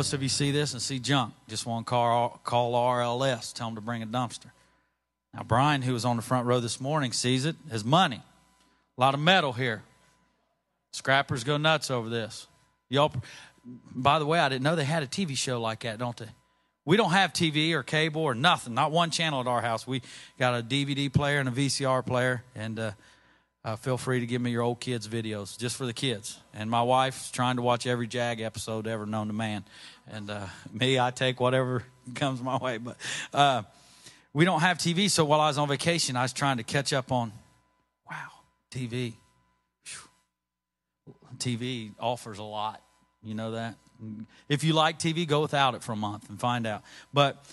Most of you see this and see junk. Just want to call, call RLS, tell them to bring a dumpster. Now, Brian, who was on the front row this morning, sees it as money. A lot of metal here. Scrappers go nuts over this. Y'all, by the way, I didn't know they had a TV show like that, don't they? We don't have TV or cable or nothing, not one channel at our house. We got a DVD player and a VCR player, and uh, uh, feel free to give me your old kids' videos just for the kids. And my wife's trying to watch every Jag episode ever known to man. And uh, me, I take whatever comes my way. But uh, we don't have TV, so while I was on vacation, I was trying to catch up on, wow, TV. Whew. TV offers a lot. You know that? If you like TV, go without it for a month and find out. But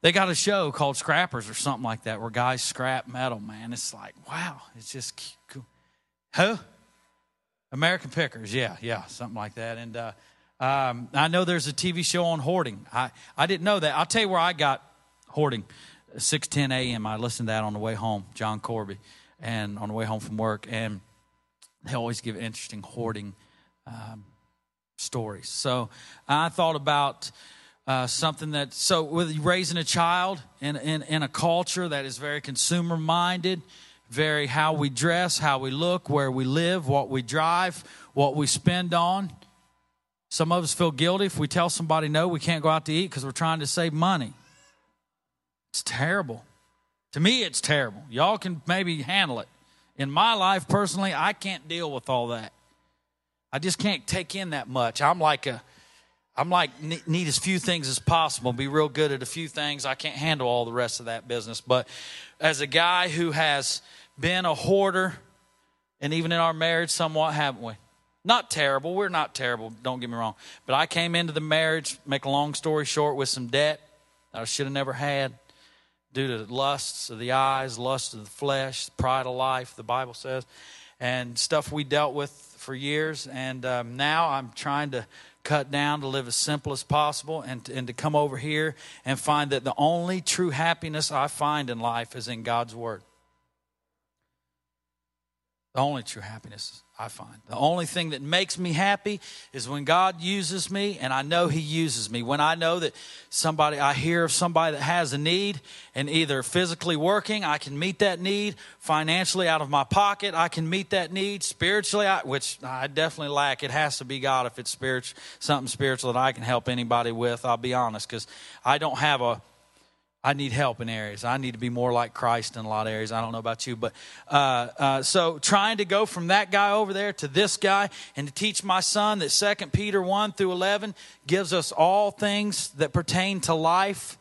they got a show called Scrappers or something like that where guys scrap metal, man. It's like, wow, it's just Huh? American Pickers, yeah, yeah, something like that. And uh, um, I know there's a TV show on hoarding. I, I didn't know that. I'll tell you where I got hoarding. 6:10 a.m. I listened to that on the way home, John Corby, and on the way home from work, and they always give interesting hoarding um, stories. So I thought about uh, something that, so with raising a child in, in, in a culture that is very consumer minded, very how we dress, how we look, where we live, what we drive, what we spend on. Some of us feel guilty if we tell somebody no, we can't go out to eat because we're trying to save money. It's terrible. To me, it's terrible. Y'all can maybe handle it. In my life, personally, I can't deal with all that. I just can't take in that much. I'm like a, I'm like need as few things as possible. Be real good at a few things. I can't handle all the rest of that business. But as a guy who has been a hoarder, and even in our marriage, somewhat haven't we? Not terrible. We're not terrible. Don't get me wrong. But I came into the marriage, make a long story short, with some debt that I should have never had due to lusts of the eyes, lust of the flesh, pride of life, the Bible says, and stuff we dealt with for years. And um, now I'm trying to cut down to live as simple as possible and, and to come over here and find that the only true happiness I find in life is in God's Word. The only true happiness I find. The only thing that makes me happy is when God uses me and I know He uses me. When I know that somebody, I hear of somebody that has a need and either physically working, I can meet that need. Financially, out of my pocket, I can meet that need. Spiritually, I, which I definitely lack. It has to be God if it's spiritual, something spiritual that I can help anybody with. I'll be honest because I don't have a I need help in areas. I need to be more like Christ in a lot of areas. I don't know about you, but uh, uh, so trying to go from that guy over there to this guy and to teach my son that Second Peter 1 through 11 gives us all things that pertain to life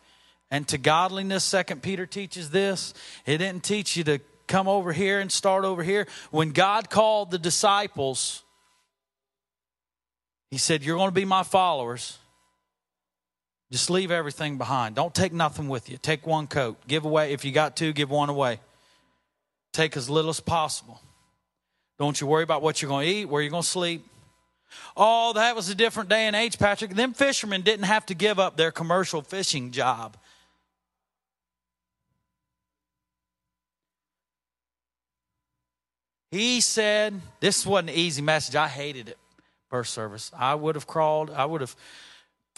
and to godliness. Second Peter teaches this. It didn't teach you to come over here and start over here. When God called the disciples, He said, You're going to be my followers. Just leave everything behind. Don't take nothing with you. Take one coat. Give away, if you got two, give one away. Take as little as possible. Don't you worry about what you're going to eat, where you're going to sleep. Oh, that was a different day and age, Patrick. Them fishermen didn't have to give up their commercial fishing job. He said, This wasn't an easy message. I hated it, first service. I would have crawled, I would have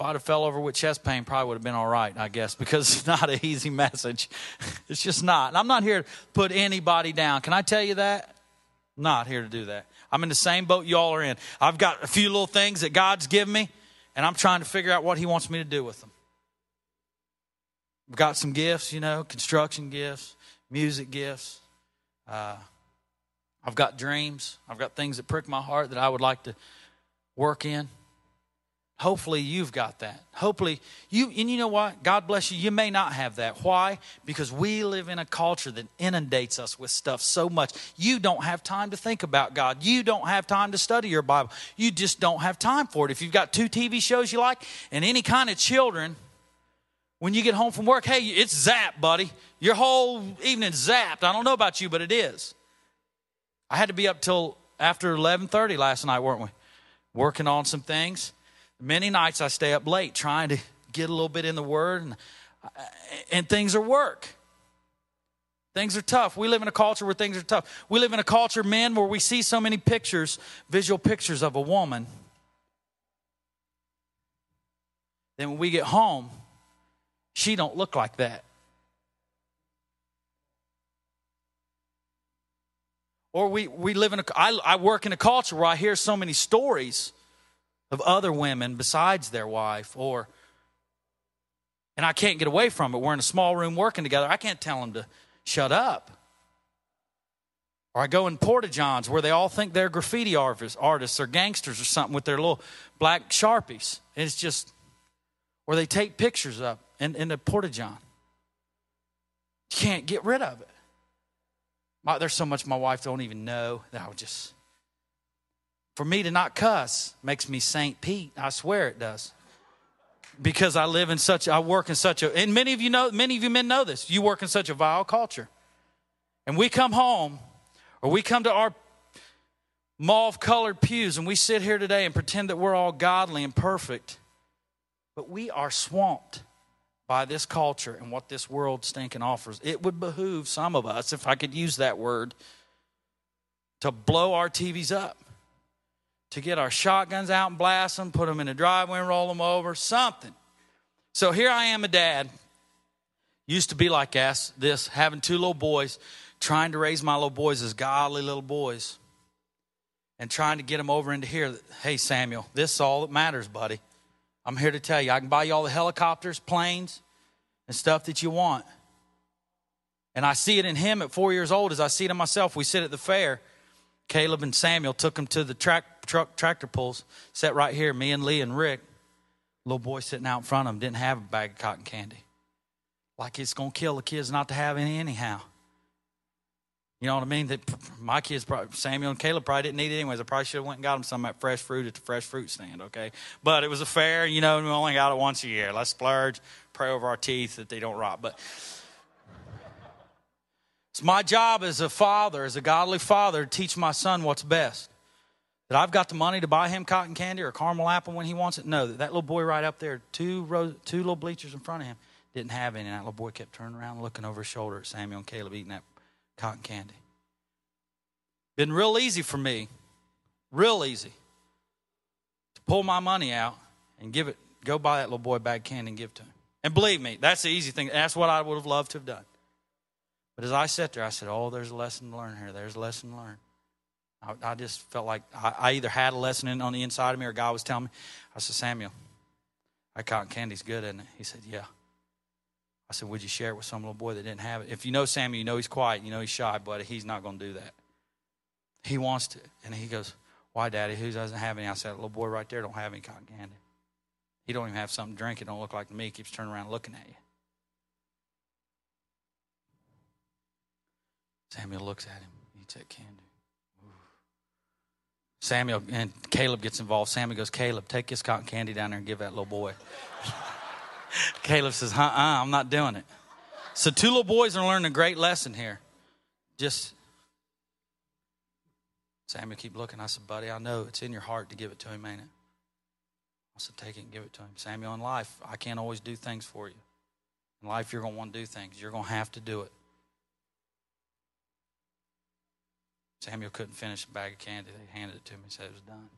if I'd have fell over with chest pain, probably would have been all right, I guess, because it's not an easy message. It's just not. And I'm not here to put anybody down. Can I tell you that? not here to do that. I'm in the same boat y'all are in. I've got a few little things that God's given me, and I'm trying to figure out what He wants me to do with them. I've got some gifts, you know, construction gifts, music gifts. Uh, I've got dreams. I've got things that prick my heart that I would like to work in. Hopefully, you've got that. Hopefully, you, and you know what? God bless you. You may not have that. Why? Because we live in a culture that inundates us with stuff so much. You don't have time to think about God. You don't have time to study your Bible. You just don't have time for it. If you've got two TV shows you like and any kind of children, when you get home from work, hey, it's zapped, buddy. Your whole evening's zapped. I don't know about you, but it is. I had to be up till after 11:30 last night, weren't we? Working on some things many nights I stay up late trying to get a little bit in the Word, and, uh, and things are work. Things are tough. We live in a culture where things are tough. We live in a culture, men, where we see so many pictures, visual pictures of a woman. then when we get home, she don't look like that. Or we, we live in a, I, I work in a culture where I hear so many stories of other women besides their wife, or, and I can't get away from it. We're in a small room working together. I can't tell them to shut up. Or I go in Porta Johns where they all think they're graffiti artists, or gangsters or something with their little black sharpies. And it's just, or they take pictures up in, in the Porta John. Can't get rid of it. My, there's so much my wife don't even know that I would just. For me to not cuss makes me Saint Pete. I swear it does. Because I live in such, I work in such a, and many of you know, many of you men know this. You work in such a vile culture. And we come home, or we come to our mauve colored pews, and we sit here today and pretend that we're all godly and perfect. But we are swamped by this culture and what this world stinking offers. It would behoove some of us, if I could use that word, to blow our TVs up, to get our shotguns out and blast them, put them in the driveway and roll them over, something. So here I am, a dad. Used to be like ass, this, having two little boys, trying to raise my little boys as godly little boys, and trying to get them over into here. Hey, Samuel, this is all that matters, buddy. I'm here to tell you, I can buy you all the helicopters, planes, and stuff that you want. And I see it in him at four years old as I see it in myself. We sit at the fair. Caleb and Samuel took him to the track, truck, tractor pulls, sat right here, me and Lee and Rick. Little boy sitting out in front of him didn't have a bag of cotton candy. Like it's to kill the kids not to have any anyhow. You know what I mean? That my kids, probably, Samuel and Caleb, probably didn't need it anyways. I probably should have went and got them some of that fresh fruit at the fresh fruit stand. Okay, but it was a fair, you know, we only got it once a year. Let's splurge, pray over our teeth that they don't rot. But it's my job as a father, as a godly father, to teach my son what's best. That I've got the money to buy him cotton candy or caramel apple when he wants it. No, that, little boy right up there, two two little bleachers in front of him, didn't have any. And that little boy kept turning around, looking over his shoulder at Samuel and Caleb eating that cotton candy. Been real easy for me, real easy, to pull my money out and give it, go buy that little boy bag candy and give to him. And believe me, that's the easy thing. That's what I would have loved to have done. But as I sat there, I said, Oh, there's a lesson to learn here. There's a lesson to learn. I, I just felt like I, I, either had a lesson in, on the inside of me or God was telling me. I said, Samuel, that cotton candy's good, isn't it? He said, Yeah. I said, Would you share it with some little boy that didn't have it? If you know Samuel, you know he's quiet, you know he's shy, but he's not going to do that. He wants to. And he goes, Why, Daddy? Who doesn't have any? I said, Little boy right there don't have any cotton candy. He don't even have something to drink. It don't look like me. He keeps turning around looking at you. Samuel looks at him. He that candy. Samuel and Caleb gets involved. Samuel goes, Caleb, take this cotton candy down there and give that little boy. Caleb says, uh uh-uh, I'm not doing it. So, two little boys are learning a great lesson here. Just, Samuel, keep looking. I said, buddy, I know it's in your heart to give it to him, ain't it? I said, take it and give it to him. Samuel, in life, I can't always do things for you. In life, you're going to want to do things. You're going to have to do it. Samuel couldn't finish a bag of candy. They handed it to me and said it was done.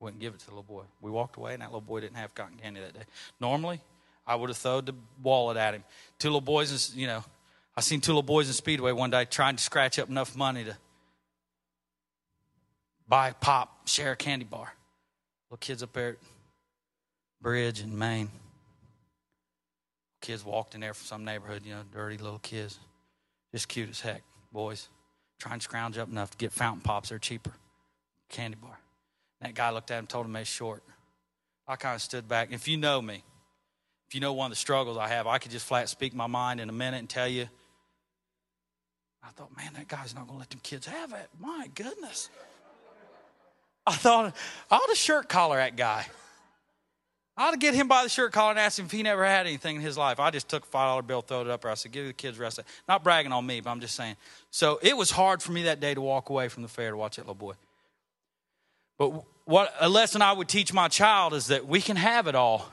Wouldn't give it to the little boy. We walked away, and that little boy didn't have cotton candy that day. Normally, I would have thrown the wallet at him. Two little boys, you know, I seen two little boys in Speedway one day trying to scratch up enough money to buy pop, share a candy bar. Little kids up there at Bridge in Maine. Kids walked in there from some neighborhood, you know, dirty little kids. Just cute as heck, boys. Trying to scrounge up enough to get fountain pops. They're cheaper. Candy bar. That guy looked at him, told him they short. I kind of stood back. If you know me, if you know one of the struggles I have, I could just flat speak my mind in a minute and tell you. I thought, man, that guy's not going to let them kids have it. My goodness. I thought, I ought to shirt collar that guy. I ought to get him by the shirt collar and ask him if he never had anything in his life. I just took a $5 bill, throw it up there. I said, give the kids rest. Not bragging on me, but I'm just saying. So it was hard for me that day to walk away from the fair to watch that little boy. But what a lesson I would teach my child is that we can have it all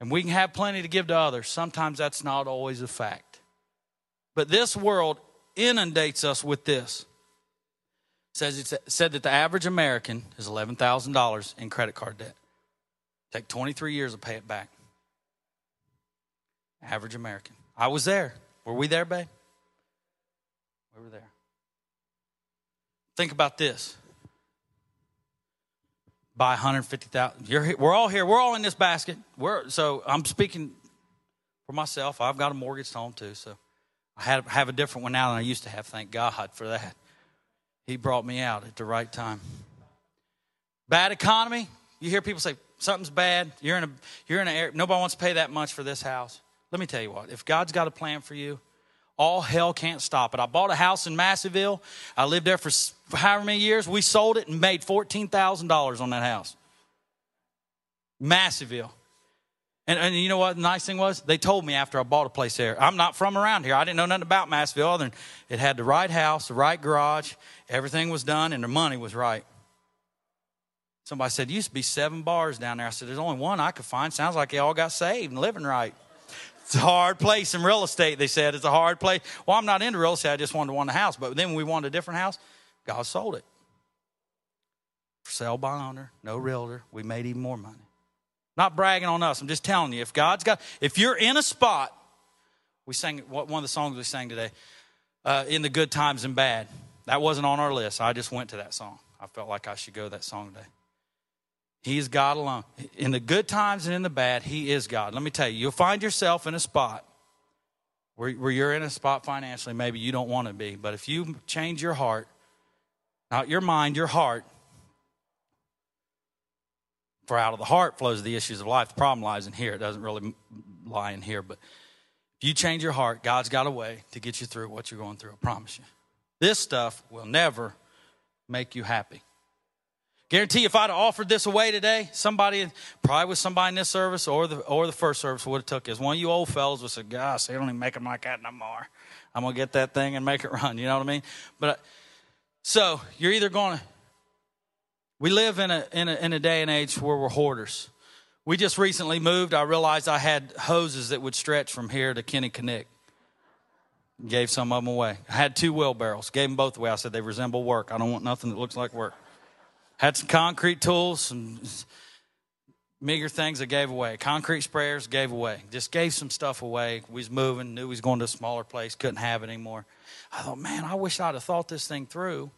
and we can have plenty to give to others. Sometimes that's not always a fact. But this world inundates us with this. It says it said that the average American is eleven thousand dollars in credit card debt. Take 23 years to pay it back. Average American. I was there. Were we there, babe? We were there. Think about this. Buy 150,000. You're we're all here. We're all in this basket. We're so I'm speaking for myself. I've got a mortgage home too, so I have, have a different one now than I used to have. Thank God for that. He brought me out at the right time. Bad economy. You hear people say something's bad. You're in a you're in area. Nobody wants to pay that much for this house. Let me tell you what. If God's got a plan for you, all hell can't stop it. I bought a house in Massieville. I lived there for however many years. We sold it and made $14,000 on that house. Massieville. And, and you know what the nice thing was? They told me after I bought a place there. I'm not from around here. I didn't know nothing about Massieville other than it had the right house, the right garage, everything was done, and the money was right. Somebody said, used to be seven bars down there. I said, there's only one I could find. Sounds like they all got saved and living right. It's a hard place in real estate, they said. It's a hard place. Well, I'm not into real estate. I just wanted to want a house. But then we wanted a different house, God sold it. For sale by owner, no realtor. We made even more money. Not bragging on us. I'm just telling you, if God's got, if you're in a spot, we sang one of the songs we sang today, uh, in the good times and bad. That wasn't on our list. I just went to that song. I felt like I should go that song today. He is God alone. In the good times and in the bad, He is God. Let me tell you, you'll find yourself in a spot where, where you're in a spot financially, maybe you don't want to be. But if you change your heart, not your mind, your heart, for out of the heart flows the issues of life. The problem lies in here. It doesn't really lie in here. But if you change your heart, God's got a way to get you through what you're going through. I promise you. This stuff will never make you happy. Guarantee if I'd have offered this away today, somebody, probably with somebody in this service or the or the first service would have took this. One of you old fellows would said, gosh, they don't even make them like that no more. I'm going to get that thing and make it run. You know what I mean? But uh, so you're either going to, we live in a, in a, in a day and age where we're hoarders. We just recently moved. I realized I had hoses that would stretch from here to Kinnikinnick. Gave some of them away. I had two wheelbarrows. Gave them both away. I said they resemble work. I don't want nothing that looks like work. Had some concrete tools, some meager things I gave away. Concrete sprayers gave away. Just gave some stuff away. We was moving, knew we was going to a smaller place, couldn't have it anymore. I thought, man, I wish I'd have thought this thing through.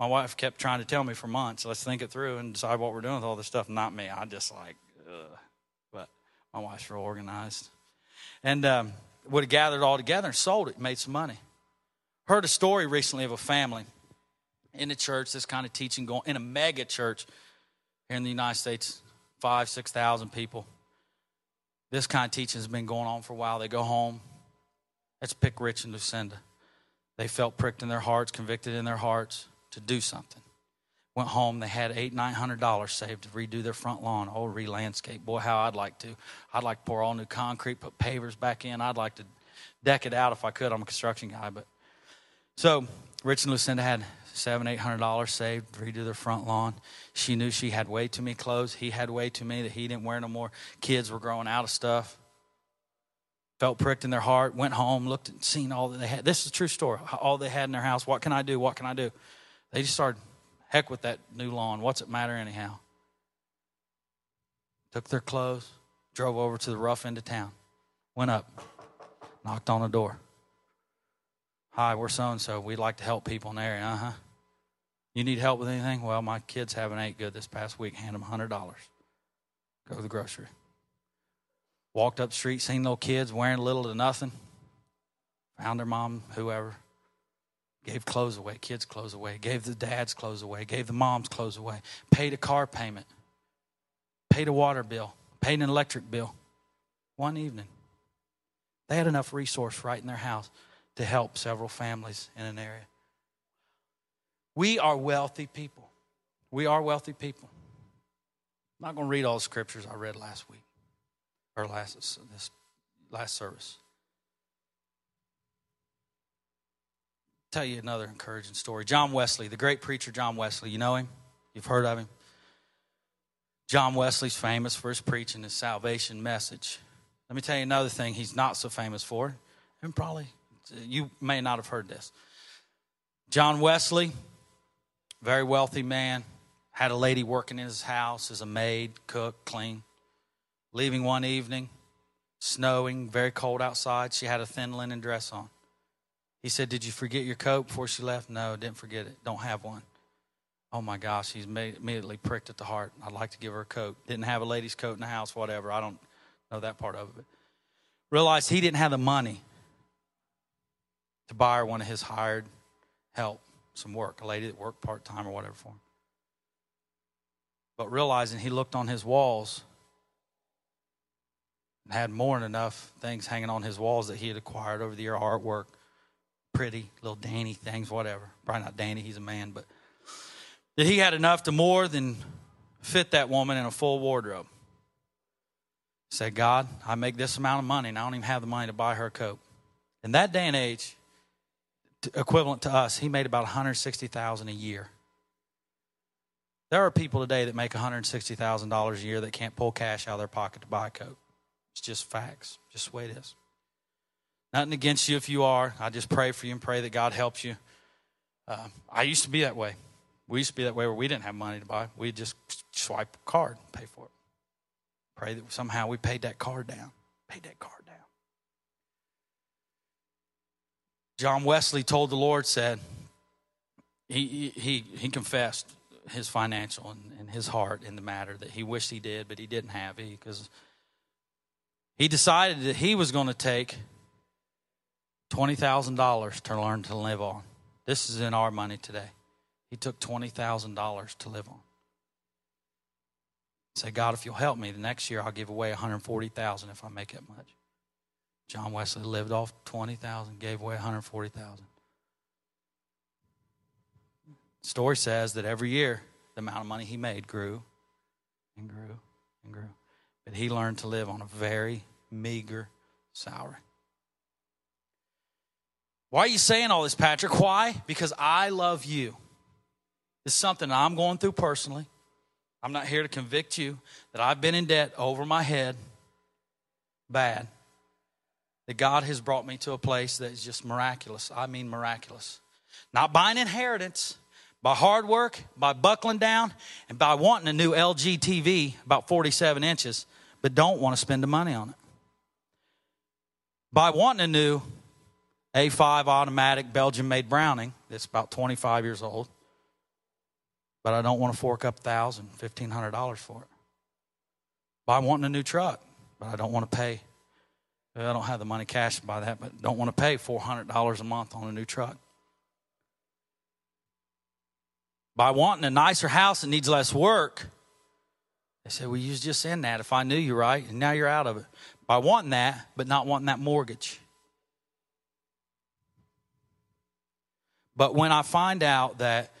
My wife kept trying to tell me for months, let's think it through and decide what we're doing with all this stuff. Not me. I just like, ugh. But my wife's real organized. And um, would have gathered all together and sold it, made some money. Heard a story recently of a family in a church, this kind of teaching going in a mega church here in the United States, five, six thousand people. This kind of teaching has been going on for a while. They go home. Let's pick Rich and Lucinda. They felt pricked in their hearts, convicted in their hearts to do something. Went home. They had eight, nine hundred dollars saved to redo their front lawn. Oh, re-landscape. Boy, how I'd like to. I'd like to pour all new concrete, put pavers back in. I'd like to deck it out if I could. I'm a construction guy, but so Rich and Lucinda had seven, eight hundred dollars saved redo their front lawn. She knew she had way too many clothes. He had way too many that he didn't wear no more. Kids were growing out of stuff. Felt pricked in their heart. Went home, looked and seen all that they had. This is a true story. All they had in their house. What can I do? What can I do? They just started, heck with that new lawn. What's it matter anyhow? Took their clothes, drove over to the rough end of town, went up, knocked on the door. Hi, we're so and so. We'd like to help people in the area. Uh huh. You need help with anything? Well, my kids haven't ate good this past week. Hand them $100. Go to the grocery. Walked up the street, seen little kids wearing little to nothing. Found their mom, whoever. Gave clothes away, kids' clothes away. Gave the dad's clothes away. Gave the mom's clothes away. Paid a car payment. Paid a water bill. Paid an electric bill. One evening. They had enough resource right in their house to help several families in an area. We are wealthy people. We are wealthy people. I'm not going to read all the scriptures I read last week or last this last service. Tell you another encouraging story. John Wesley, the great preacher John Wesley. You know him? You've heard of him? John Wesley's famous for his preaching his salvation message. Let me tell you another thing he's not so famous for, and probably you may not have heard this. John Wesley very wealthy man, had a lady working in his house as a maid, cook, clean. Leaving one evening, snowing, very cold outside. She had a thin linen dress on. He said, Did you forget your coat before she left? No, didn't forget it. Don't have one. Oh my gosh, he's immediately pricked at the heart. I'd like to give her a coat. Didn't have a lady's coat in the house, whatever. I don't know that part of it. Realized he didn't have the money to buy her one of his hired help, some work, a lady that worked part time or whatever for him. But realizing he looked on his walls and had more than enough things hanging on his walls that he had acquired over the year artwork, pretty little Danny things, whatever. Probably not Danny, he's a man, but that he had enough to more than fit that woman in a full wardrobe. Said, God, I make this amount of money and I don't even have the money to buy her a coat. In that day and age, equivalent to us, he made about 160,000 a year. There are people today that make $160,000 a year that can't pull cash out of their pocket to buy a coat. It's just facts, just the way it is. Nothing against you if you are. I just pray for you and pray that God helps you. Uh, I used to be that way. We used to be that way where we didn't have money to buy. We'd just swipe a card, pay for it. Pray that somehow we paid that card down. Paid that card. John Wesley told the Lord, said, he, he, he confessed his financial and, and his heart in the matter that he wished he did, but he didn't have. Because he, he decided that he was going to take $20,000 to learn to live on. This is in our money today. He took $20,000 to live on. Say, God, if you'll help me, the next year I'll give away 140,000 if I make that much. John Wesley lived off 20,000, gave away 140,000. Story says that every year the amount of money he made grew and grew and grew. But he learned to live on a very meager salary. Why are you saying all this, Patrick? Why? Because I love you. It's something I'm going through personally. I'm not here to convict you that I've been in debt over my head bad. That God has brought me to a place that is just miraculous. I mean, miraculous. Not by an inheritance, by hard work, by buckling down, and by wanting a new LG TV about 47 inches, but don't want to spend the money on it. By wanting a new A5 automatic Belgian made Browning that's about 25 years old, but I don't want to fork up $1,000, $1,500 for it. By wanting a new truck, but I don't want to pay. I don't have the money cash to buy that, but don't want to pay $400 a month on a new truck. By wanting a nicer house that needs less work, they said, Well, you was just in that if I knew you right, and now you're out of it. By wanting that, but not wanting that mortgage. But when I find out that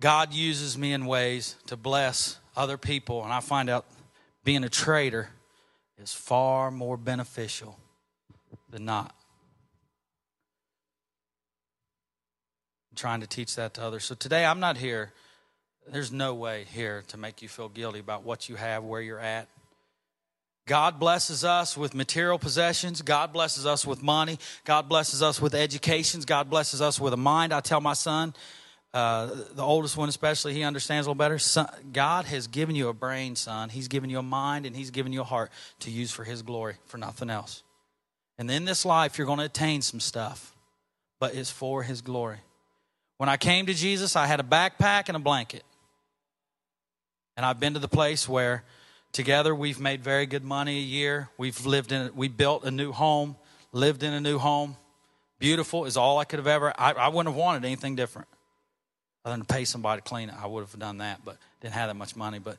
God uses me in ways to bless other people, and I find out being a trader is far more beneficial than not. I'm trying to teach that to others. So today I'm not here. There's no way here to make you feel guilty about what you have, where you're at. God blesses us with material possessions. God blesses us with money. God blesses us with educations. God blesses us with a mind. I tell my son, uh, the oldest one especially, he understands a little better. Son, God has given you a brain, son. He's given you a mind and He's given you a heart to use for His glory, for nothing else. And in this life, you're going to attain some stuff, but it's for His glory. When I came to Jesus, I had a backpack and a blanket. And I've been to the place where together we've made very good money a year. We've lived in, we built a new home, lived in a new home. Beautiful is all I could have ever, I, I wouldn't have wanted anything different other than pay somebody to clean it. I would have done that, but didn't have that much money. But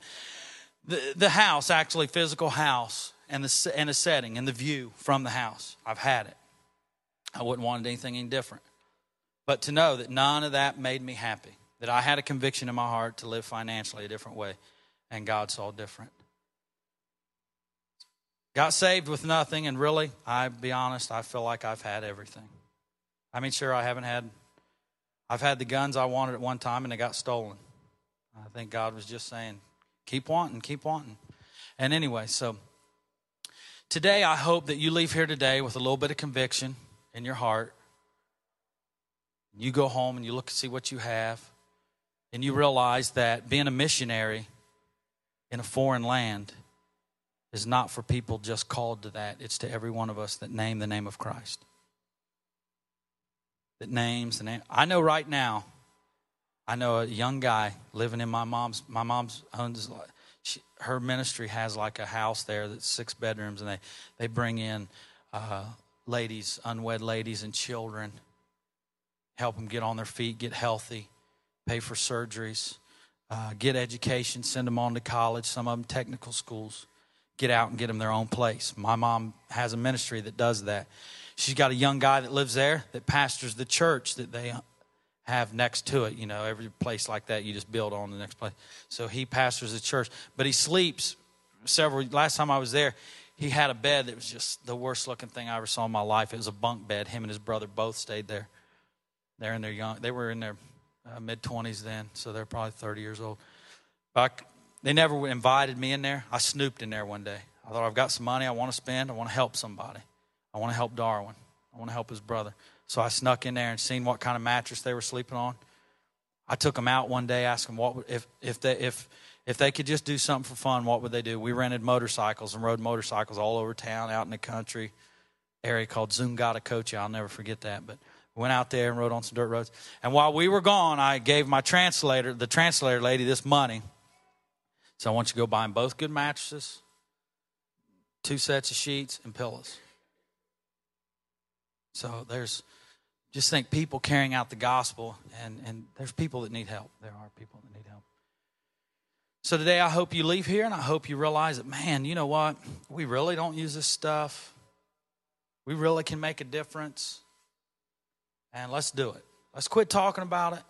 the, the house, actually, physical house, and the, and the setting and the view from the house, I've had it. I wouldn't want anything any different. But to know that none of that made me happy, that I had a conviction in my heart to live financially a different way, and God saw different. Got saved with nothing, and really, I be honest, I feel like I've had everything. I mean, sure, I haven't had I've had the guns I wanted at one time and they got stolen. I think God was just saying, keep wanting, keep wanting. And anyway, so today I hope that you leave here today with a little bit of conviction in your heart. You go home and you look and see what you have. and you realize that being a missionary in a foreign land is not for people just called to that, it's to every one of us that name the name of Christ. That names the name. I know right now, I know a young guy living in my mom's, my mom's owns, she, her ministry has like a house there that's six bedrooms, and they, they bring in uh, ladies, unwed ladies, and children, help them get on their feet, get healthy, pay for surgeries, uh, get education, send them on to college, some of them technical schools get out and get them their own place. My mom has a ministry that does that. She's got a young guy that lives there that pastors the church that they have next to it. You know, every place like that, you just build on the next place. So he pastors the church, but he sleeps several. Last time I was there, he had a bed that was just the worst looking thing I ever saw in my life. It was a bunk bed. Him and his brother both stayed there. They're in their young. They were in their uh, mid twenties then, so they're probably thirty years old. But they never invited me in there. I snooped in there one day. I thought, I've got some money I want to spend. I want to help somebody. I want to help Darwin. I want to help his brother. So I snuck in there and seen what kind of mattress they were sleeping on. I took them out one day, asked them what if if they if if they could just do something for fun, what would they do? We rented motorcycles and rode motorcycles all over town, out in the country area called Zungata Kochi. I'll never forget that. But went out there and rode on some dirt roads. And while we were gone, I gave my translator, the translator lady, this money so I want you to go buy them both good mattresses, two sets of sheets, and pillows. So there's just think people carrying out the gospel, and, and there's people that need help. There are people that need help. So today, I hope you leave here and I hope you realize that, man, you know what? We really don't use this stuff. We really can make a difference. And let's do it. Let's quit talking about it.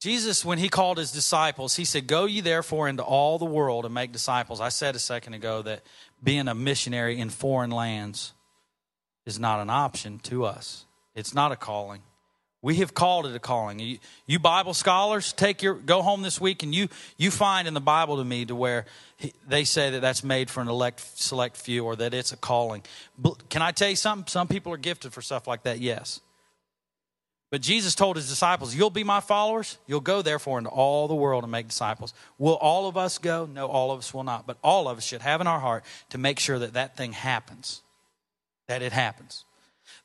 Jesus, when he called his disciples, he said, Go ye therefore into all the world and make disciples. I said a second ago that being a missionary in foreign lands is not an option to us, it's not a calling. We have called it a calling. You, you, Bible scholars, take your go home this week and you you find in the Bible to me to where he, they say that that's made for an elect select few or that it's a calling. Can I tell you something? Some people are gifted for stuff like that. Yes, but Jesus told his disciples, You'll be my followers. You'll go, therefore, into all the world and make disciples. Will all of us go? No, all of us will not. But all of us should have in our heart to make sure that that thing happens, that it happens.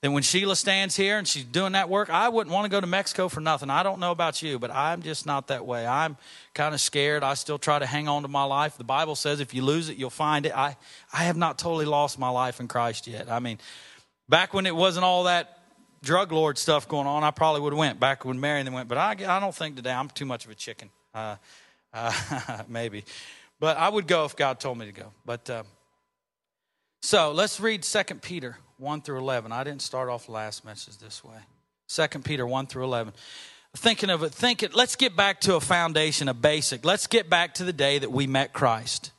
Then when Sheila stands here and she's doing that work, I wouldn't want to go to Mexico for nothing. I don't know about you, but I'm just not that way. I'm kind of scared. I still try to hang on to my life. The Bible says if you lose it, you'll find it. I, I have not totally lost my life in Christ yet. I mean, back when it wasn't all that drug lord stuff going on, I probably would have went back when Mary and them went. But I, I don't think today I'm too much of a chicken. Uh, uh, maybe, but I would go if God told me to go. But uh, so let's read Second Peter one through eleven. I didn't start off last message this way. Second Peter one through eleven. Thinking of it, think it. Let's get back to a foundation, a basic. Let's get back to the day that we met Christ.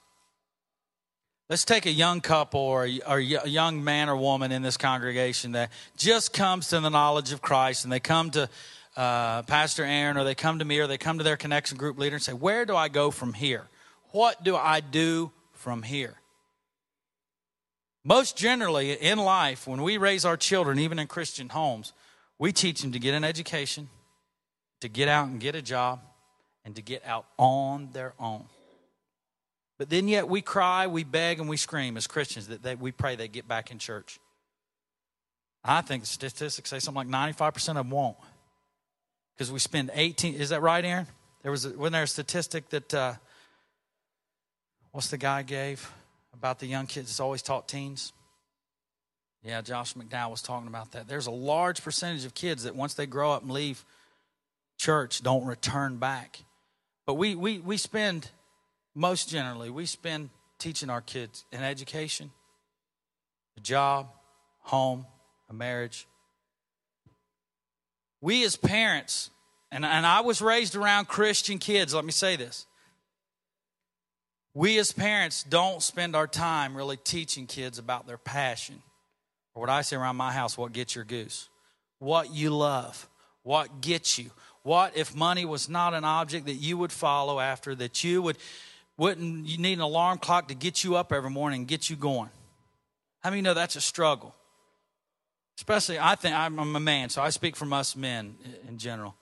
Let's take a young couple or a, or a young man or woman in this congregation that just comes to the knowledge of Christ and they come to uh, Pastor Aaron or they come to me or they come to their connection group leader and say, Where do I go from here? What do I do from here? Most generally in life, when we raise our children, even in Christian homes, we teach them to get an education, to get out and get a job, and to get out on their own. But then yet we cry, we beg, and we scream as Christians that they, we pray they get back in church. I think the statistics say something like 95% of them won't. Because we spend 18, is that right, Aaron? There was, a, wasn't there a statistic that, uh, what's the guy gave about the young kids that's always taught teens? Yeah, Josh McDowell was talking about that. There's a large percentage of kids that once they grow up and leave church don't return back. But we, we, we spend most generally, we spend teaching our kids an education, a job, home, a marriage. We as parents, and, and I was raised around Christian kids, let me say this. We as parents don't spend our time really teaching kids about their passion, or what I say around my house, what gets your goose, what you love, what gets you. What if money was not an object that you would follow after, that you would wouldn't you need an alarm clock to get you up every morning and get you going? How many know that's a struggle? Especially, I think I'm a man, so I speak from us men in general.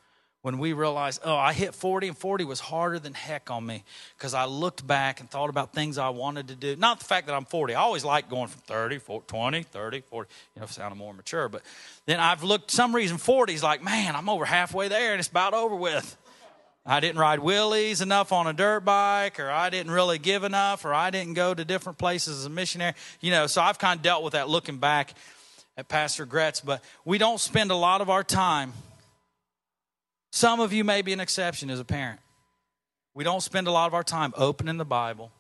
When we realized, oh, I hit 40 and 40 was harder than heck on me because I looked back and thought about things I wanted to do. Not the fact that I'm 40. I always like going from 30, 40, 20, 30, 40, you know, sounding more mature. But then I've looked, some reason 40 is like, man, I'm over halfway there and it's about over with. I didn't ride wheelies enough on a dirt bike, or I didn't really give enough, or I didn't go to different places as a missionary. You know, so I've kind of dealt with that looking back at Pastor Gretz, but we don't spend a lot of our time some of you may be an exception as a parent. We don't spend a lot of our time opening the Bible,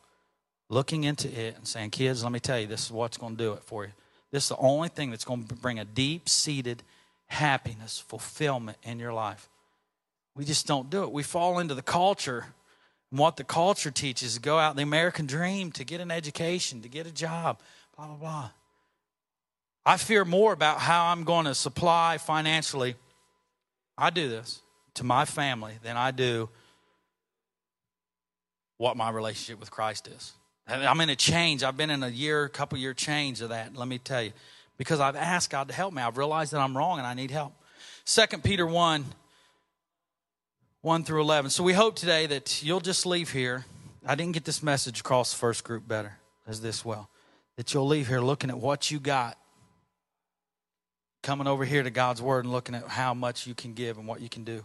looking into it, and saying, Kids, let me tell you, this is what's going to do it for you. This is the only thing that's going to bring a deep seated happiness, fulfillment in your life. We just don't do it. We fall into the culture. And what the culture teaches is go out the American dream to get an education, to get a job, blah, blah, blah. I fear more about how I'm going to supply financially. I do this to my family than I do what my relationship with Christ is. I'm in a change. I've been in a year, couple year change of that. Let me tell you, because I've asked God to help me. I've realized that I'm wrong and I need help. Second Peter one, one through eleven. So we hope today that you'll just leave here. I didn't get this message across the first group better as this well. That you'll leave here looking at what you got coming over here to God's Word and looking at how much you can give and what you can do.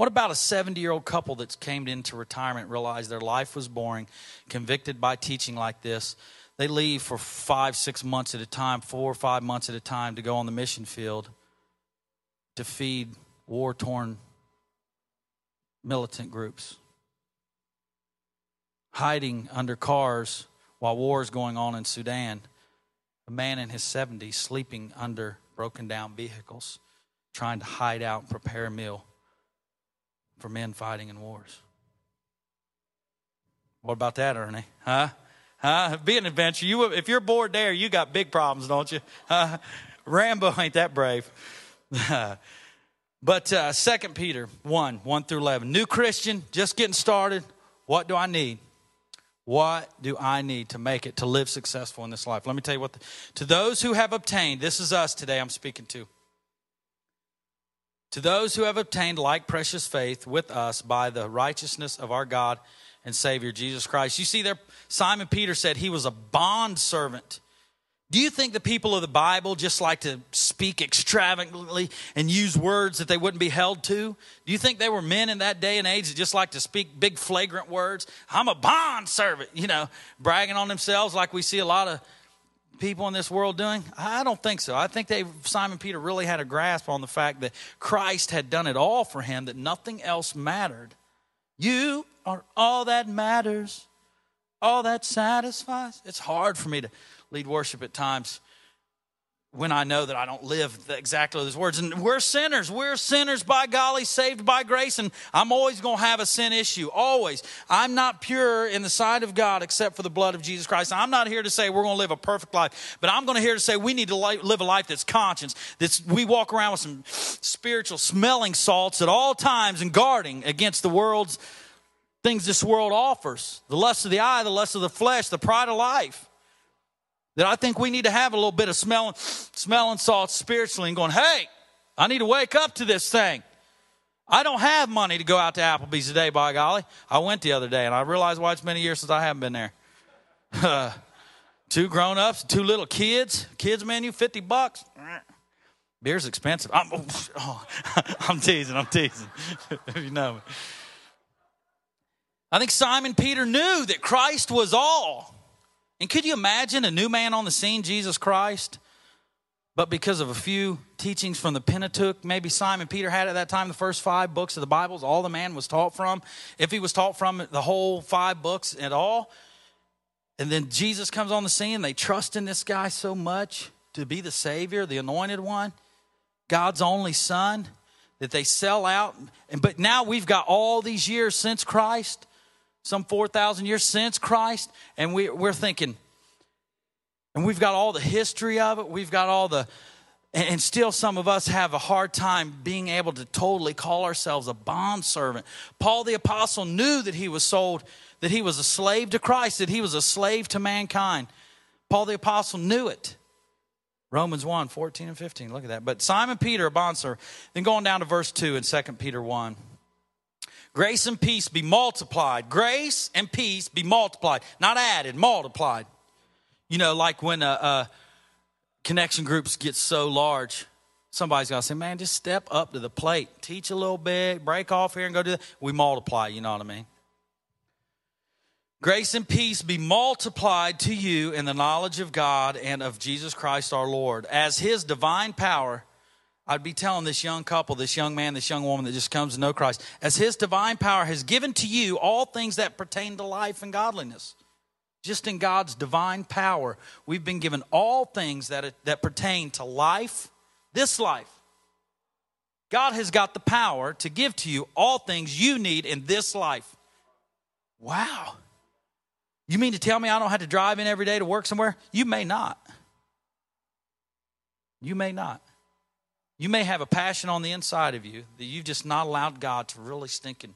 What about a 70 year old couple that came into retirement, realized their life was boring, convicted by teaching like this? They leave for five, six months at a time, four or five months at a time to go on the mission field to feed war torn militant groups, hiding under cars while war is going on in Sudan. A man in his 70s sleeping under broken down vehicles, trying to hide out and prepare a meal for men fighting in wars. What about that, Ernie? Huh? Huh? Be an adventure. You, if you're bored there, you got big problems, don't you? Uh, Rambo ain't that brave. but uh, 2 Peter 1 1 through 11. New Christian, just getting started. What do I need? What do I need to make it to live successful in this life? Let me tell you what. The, to those who have obtained, this is us today I'm speaking to. To those who have obtained like precious faith with us by the righteousness of our God and Savior Jesus Christ. You see, there, Simon Peter said he was a bond servant. Do you think the people of the Bible just like to speak extravagantly and use words that they wouldn't be held to? Do you think they were men in that day and age that just like to speak big, flagrant words? I'm a bond servant, you know, bragging on themselves like we see a lot of people in this world doing? I don't think so. I think they Simon Peter really had a grasp on the fact that Christ had done it all for him, that nothing else mattered. You are all that matters, all that satisfies. It's hard for me to lead worship at times when I know that I don't live exactly those words. And we're sinners. We're sinners by golly, saved by grace. And I'm always going to have a sin issue. Always. I'm not pure in the sight of God except for the blood of Jesus Christ. I'm not here to say we're going to live a perfect life, but I'm going to here to say we need to live a life that's conscious. That's we walk around with some spiritual smelling salts at all times and guarding against the world's things this world offers. The lust of the eye, the lust of the flesh, the pride of life that I think we need to have a little bit of smelling, smelling salt spiritually and going, hey, I need to wake up to this thing. I don't have money to go out to Applebee's today, by golly. I went the other day and I realized why it's been a year since I haven't been there. Two grown ups, two little kids, kids menu, 50 bucks. Beer's expensive. I'm, oh, I'm teasing, I'm teasing. you know me. I think Simon Peter knew that Christ was all. And could you imagine a new man on the scene, Jesus Christ? But because of a few teachings from the Pentateuch, maybe Simon Peter had at that time the first five books of the Bibles, all the man was taught from. If he was taught from the whole five books at all, and then Jesus comes on the scene, they trust in this guy so much to be the Savior, the anointed one, God's only Son, that they sell out. And but now we've got all these years since Christ some 4,000 years since Christ, and we, we're thinking, and we've got all the history of it, we've got all the, and still some of us have a hard time being able to totally call ourselves a bond servant. Paul the Apostle knew that he was sold, that he was a slave to Christ, that he was a slave to mankind. Paul the Apostle knew it. Romans 1, 14 and 15. Look at that. But Simon Peter, a bondservant. Then going down to verse 2 in 2 Peter 1. Grace and peace be multiplied. Grace and peace be multiplied, not added, multiplied. You know, like when a, a connection groups get so large, somebody's to say, man, just step up to the plate. Teach a little bit, break off here and go do that. We multiply, you know what I mean? Grace and peace be multiplied to you in the knowledge of God and of Jesus Christ our Lord. As his divine power, I'd be telling this young couple, this young man, this young woman that just comes to know Christ, as his divine power has given to you all things that pertain to life and godliness. Just in God's divine power, we've been given all things that, that pertain to life, this life. God has got the power to give to you all things you need in this life. Wow. You mean to tell me I don't have to drive in every day to work somewhere? You may not. You may not. You may have a passion on the inside of you that you've just not allowed God to really stink in.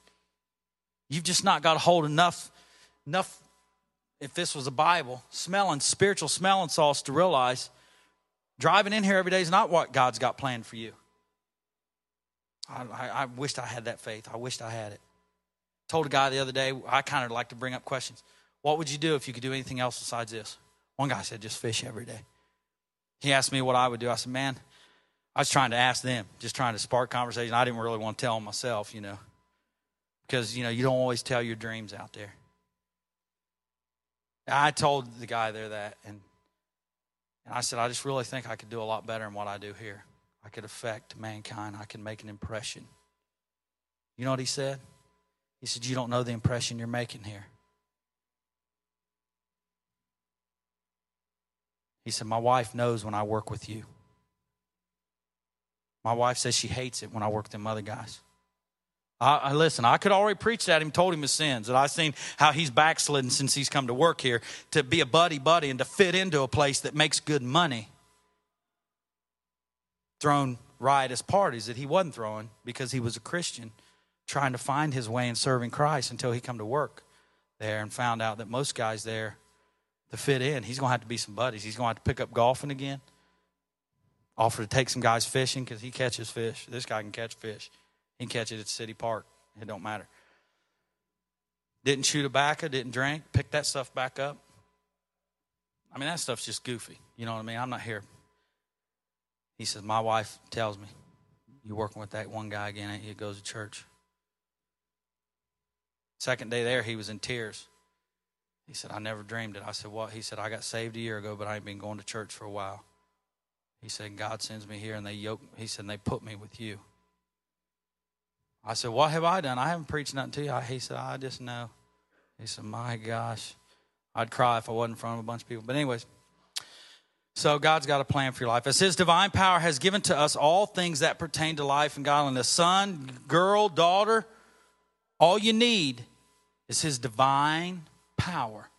You've just not got a hold enough, enough, if this was a Bible, smelling, spiritual smelling sauce to realize driving in here every day is not what God's got planned for you. I, I, I wished I had that faith. I wished I had it. Told a guy the other day, I kind of like to bring up questions. What would you do if you could do anything else besides this? One guy said, just fish every day. He asked me what I would do. I said, man, I was trying to ask them, just trying to spark conversation. I didn't really want to tell them myself, you know, because, you know, you don't always tell your dreams out there. I told the guy there that, and, and I said, I just really think I could do a lot better in what I do here. I could affect mankind, I can make an impression. You know what he said? He said, You don't know the impression you're making here. He said, My wife knows when I work with you. My wife says she hates it when I work with them other guys. I, I, listen, I could already preach at him, told him his sins, that I've seen how he's backslidden since he's come to work here to be a buddy buddy and to fit into a place that makes good money. Thrown riotous parties that he wasn't throwing because he was a Christian, trying to find his way in serving Christ until he come to work there and found out that most guys there to fit in, he's to have to be some buddies. He's to have to pick up golfing again. Offer to take some guys fishing because he catches fish. This guy can catch fish. He can catch it at City Park. It don't matter. Didn't shoot a tobacco, didn't drink, pick that stuff back up. I mean, that stuff's just goofy. You know what I mean? I'm not here. He says, My wife tells me, You're working with that one guy again, he goes to church. Second day there, he was in tears. He said, I never dreamed it. I said, What? He said, I got saved a year ago, but I ain't been going to church for a while. He said, God sends me here and they yoke, he said, they put me with you. I said, What have I done? I haven't preached nothing to you. He said, I just know. He said, My gosh. I'd cry if I wasn't in front of a bunch of people. But, anyways, so God's got a plan for your life. As His divine power has given to us all things that pertain to life and godliness son, girl, daughter, all you need is His divine power.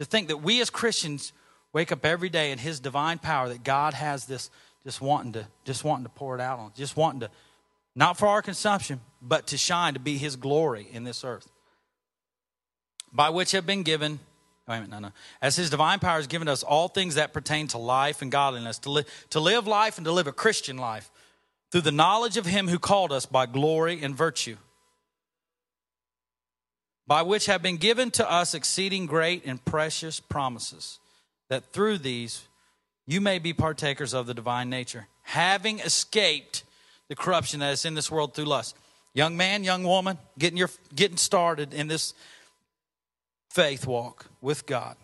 To think that we as Christians wake up every day in His divine power, that God has this just wanting to just wanting to pour it out on, just wanting to not for our consumption, but to shine to be His glory in this earth. By which have been given. Wait a minute, no, no. As His divine power has given us all things that pertain to life and godliness, to, li- to live life and to live a Christian life through the knowledge of Him who called us by glory and virtue by which have been given to us exceeding great and precious promises, that through these you may be partakers of the divine nature, having escaped the corruption that is in this world through lust. Young man, young woman, getting your getting started in this faith walk with God.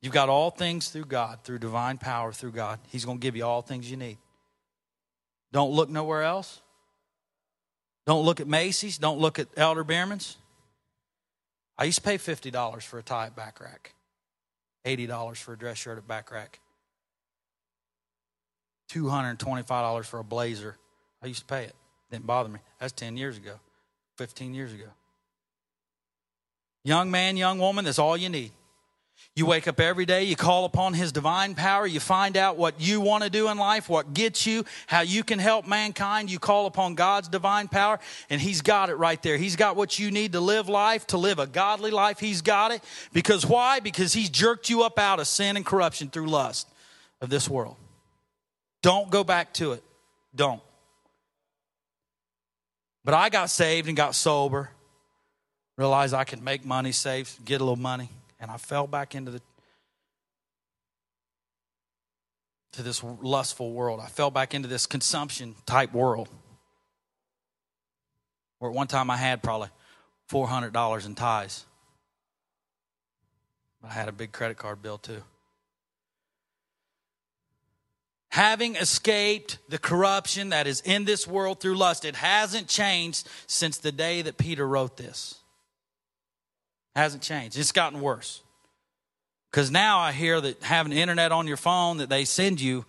You've got all things through God, through divine power through God. He's going to give you all things you need. Don't look nowhere else. Don't look at Macy's. Don't look at Elder Beerman's. I used to pay $50 for a tie Bachrach, $80 for a dress shirt at Bachrach, $225 for a blazer. I used to pay it. Didn't bother me. That's 10 years ago, 15 years ago. Young man, young woman, that's all you need. You wake up every day, you call upon His divine power, you find out what you want to do in life, what gets you, how you can help mankind. You call upon God's divine power, and He's got it right there. He's got what you need to live life, to live a godly life. He's got it. Because why? Because He's jerked you up out of sin and corruption through lust of this world. Don't go back to it. Don't. But I got saved and got sober, realized I could make money, save, get a little money, and I fell back into the to this lustful world. I fell back into this consumption type world. Where at one time I had probably $400 in ties. But I had a big credit card bill too. Having escaped the corruption that is in this world through lust, it hasn't changed since the day that Peter wrote this. Hasn't changed. It's gotten worse. Because now I hear that having internet on your phone, that they send you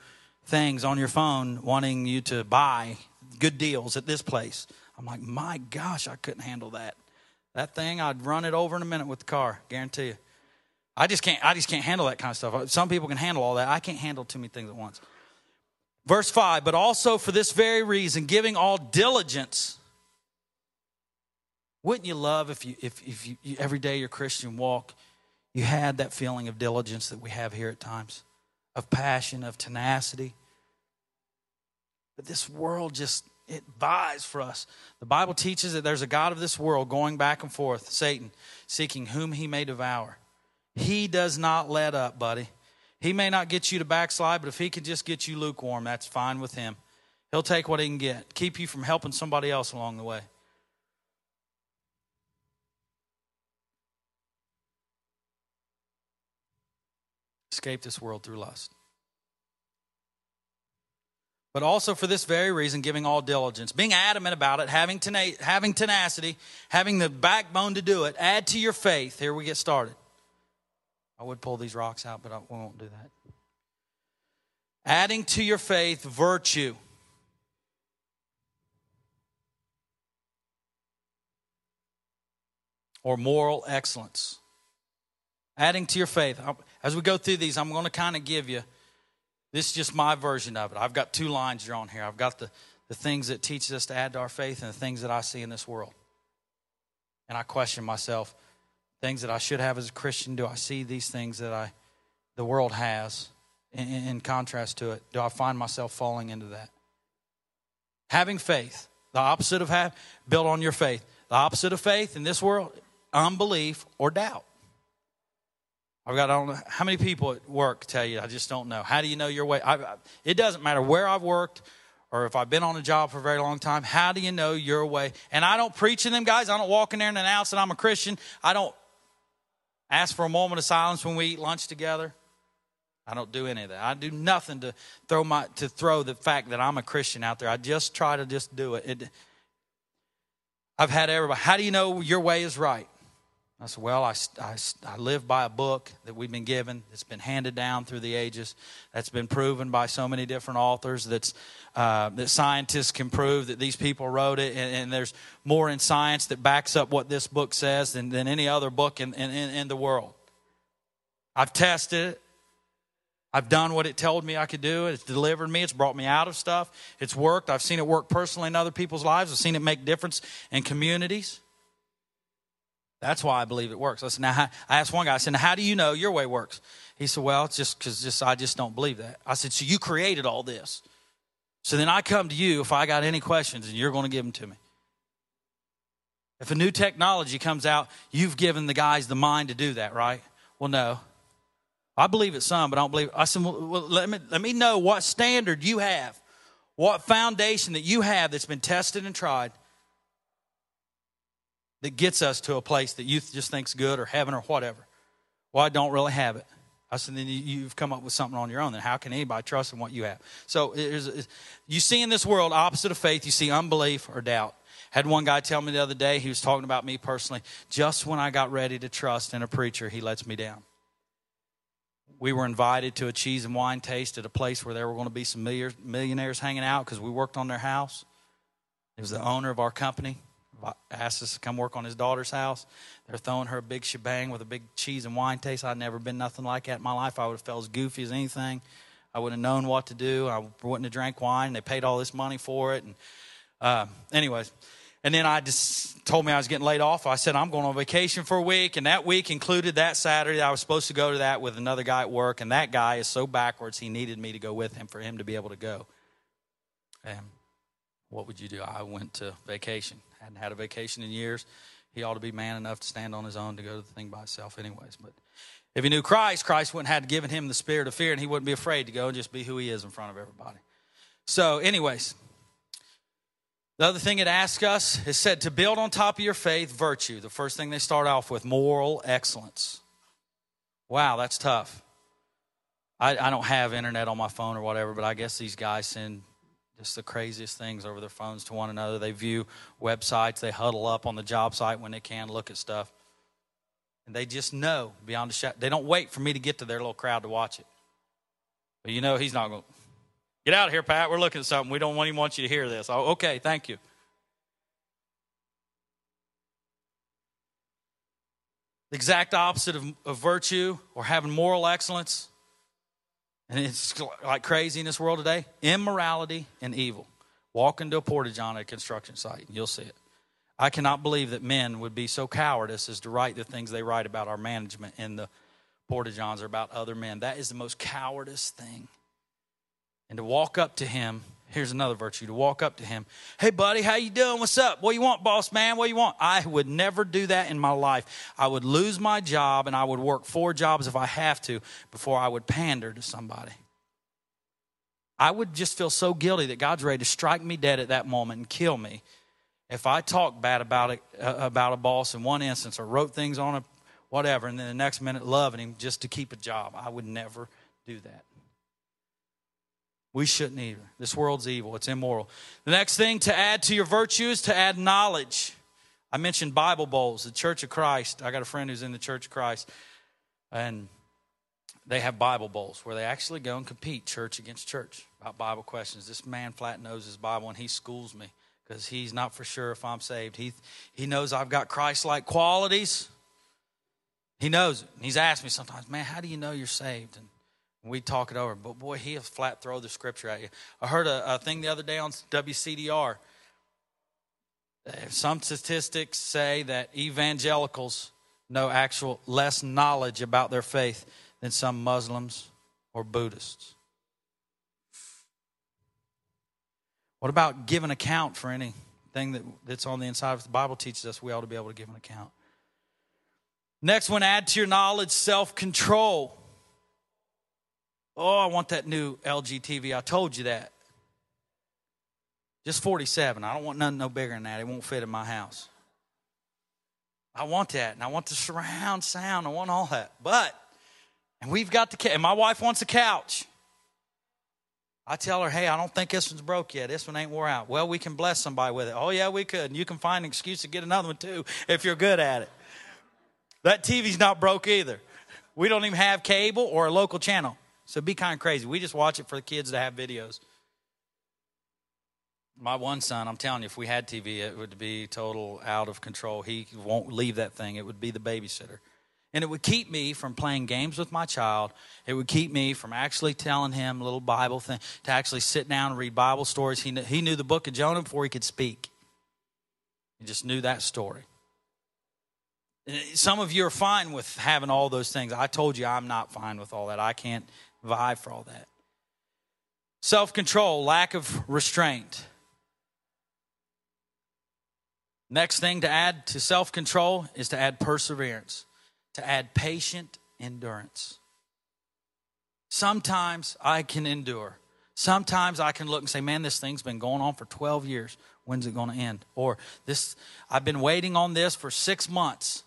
things on your phone wanting you to buy good deals at this place. I'm like, my gosh, I couldn't handle that. That thing, I'd run it over in a minute with the car, guarantee you. I just can't. I just can't handle that kind of stuff. Uh, some people can handle all that. I can't handle too many things at once. Verse five. But also for this very reason, giving all diligence. Wouldn't you love if you if if you, every day your Christian walk you had that feeling of diligence that we have here at times, of passion, of tenacity. But this world just, it vies for us. The Bible teaches that there's a God of this world going back and forth, Satan, seeking whom he may devour. He does not let up, buddy. He may not get you to backslide, but if he can just get you lukewarm, that's fine with him. He'll take what he can get, keep you from helping somebody else along the way. Escape this world through lust. But also for this very reason, giving all diligence, being adamant about it, having, tena- having tenacity, having the backbone to do it, add to your faith. Here we get started. I would pull these rocks out, but I won't do that. Adding to your faith virtue. Or moral excellence. Adding to your faith. As we go through these, I'm going to kind of give you this is just my version of it. I've got two lines drawn here. I've got the, the things that teaches us to add to our faith and the things that I see in this world. And I question myself, things that I should have as a Christian, do I see these things that I the world has in, in contrast to it? Do I find myself falling into that? Having faith, the opposite of have built on your faith. The opposite of faith in this world, unbelief or doubt. I've got, I don't know, how many people at work tell you, I just don't know. How do you know your way? I, I, it doesn't matter where I've worked or if I've been on a job for a very long time. How do you know your way? And I don't preach to them guys. I don't walk in there and announce that I'm a Christian. I don't ask for a moment of silence when we eat lunch together. I don't do any of that. I do nothing to throw my to throw the fact that I'm a Christian out there. I just try to just do it. it I've had everybody. How do you know your way is right? I said, Well, I, I, I live by a book that we've been given, that's been handed down through the ages, that's been proven by so many different authors, that's, uh, that scientists can prove that these people wrote it, and, and, there's more in science that backs up what this book says than, than any other book in, in, in the world. I've tested it. I've done what it told me I could do. It's delivered me. It's brought me out of stuff. It's worked. I've seen it work personally in other people's lives. I've seen it make difference in communities. That's why I believe it works. Said, now, I asked one guy, I said, now, how do you know your way works? He said, well, it's just because just, I just don't believe that. I said, so you created all this. So then I come to you if I got any questions and you're going to give them to me. If a new technology comes out, you've given the guys the mind to do that, right? Well, no. I believe it some, but I don't believe it. I said, well, well, let, me, let me know what standard you have, what foundation that you have that's been tested and tried that gets us to a place that youth just thinks good or heaven or whatever. Well, I don't really have it. I said, then you've come up with something on your own. Then how can anybody trust in what you have? So you see in this world, opposite of faith, you see unbelief or doubt. Had one guy tell me the other day, he was talking about me personally, just when I got ready to trust in a preacher, he lets me down. We were invited to a cheese and wine taste at a place where there were going to be some millionaires hanging out because we worked on their house. He was the owner of our company asked us to come work on his daughter's house. They're throwing her a big shebang with a big cheese and wine taste. I'd never been nothing like that in my life. I would have felt as goofy as anything. I wouldn't have known what to do. I wouldn't have drank wine. They paid all this money for it. And uh, anyways, and then I just told me I was getting laid off. I said I'm going on vacation for a week, and that week included that Saturday. I was supposed to go to that with another guy at work, and that guy is so backwards. He needed me to go with him for him to be able to go. And what would you do? I went to vacation. Hadn't had a vacation in years. He ought to be man enough to stand on his own to go to the thing by himself, anyways. But if he knew Christ, Christ wouldn't have given him the spirit of fear, and he wouldn't be afraid to go and just be who he is in front of everybody. So, anyways, the other thing it asks us is said to build on top of your faith virtue. The first thing they start off with moral excellence. Wow, that's tough. I, I don't have internet on my phone or whatever, but I guess these guys send just the craziest things over their phones to one another. They view websites, they huddle up on the job site when they can look at stuff. And they just know beyond a shadow. They don't wait for me to get to their little crowd to watch it. But you know, he's not going to get out of here, Pat. We're looking at something. We don't even want you to hear this. Oh, okay, thank you. The exact opposite of, of virtue or having moral excellence, and it's like crazy in this world today immorality and evil. Walk into a portage on a construction site, and you'll see it. I cannot believe that men would be so cowardice as to write the things they write about our management in the porta-johns or about other men. That is the most cowardice thing. And to walk up to him, here's another virtue, to walk up to him, hey buddy, how you doing? What's up? What you want, boss man? What you want? I would never do that in my life. I would lose my job and I would work four jobs if I have to before I would pander to somebody. I would just feel so guilty that God's ready to strike me dead at that moment and kill me if I talk bad about it, uh, about a boss in one instance or wrote things on a whatever, and then the next minute loving him just to keep a job, I would never do that. We shouldn't either. This world's evil, it's immoral. The next thing to add to your virtue is to add knowledge. I mentioned Bible bowls, the Church of Christ. I got a friend who's in the Church of Christ, and they have Bible bowls where they actually go and compete church against church about Bible questions. This man flat knows his Bible, and he schools me because he's not for sure if I'm saved. He, he knows I've got Christ like qualities. He knows it. And He's asked me sometimes, man, how do you know you're saved? And we talk it over. But boy, he'll flat throw the scripture at you. I heard a, a thing the other day on WCDR. Some statistics say that evangelicals know actual less knowledge about their faith than some Muslims or Buddhists. What about giving account for anything that, that's on the inside of the Bible teaches us we ought to be able to give an account. Next one, add to your knowledge self control. Oh, I want that new LG TV. I told you that. Just 47. I don't want nothing no bigger than that. It won't fit in my house. I want that. And I want the surround sound. I want all that. But, and we've got the, and my wife wants a couch. I tell her, hey, I don't think this one's broke yet. This one ain't wore out. Well, we can bless somebody with it. Oh, yeah, we could. And you can find an excuse to get another one too if you're good at it. That TV's not broke either. We don't even have cable or a local channel. So be kind of crazy. We just watch it for the kids to have videos. My one son, I'm telling you, if we had TV, it would be total out of control. He won't leave that thing. It would be the babysitter. And it would keep me from playing games with my child. It would keep me from actually telling him little Bible thing, to actually sit down and read Bible stories. He knew, he knew the book of Jonah before he could speak. He just knew that story. Some of you are fine with having all those things. I told you I'm not fine with all that. I can't vibe for all that. Self control, lack of restraint. Next thing to add to self control is to add perseverance to add patient endurance. Sometimes I can endure. Sometimes I can look and say, man, this thing's been going on for 12 years. When's it going to end? Or this, I've been waiting on this for six months,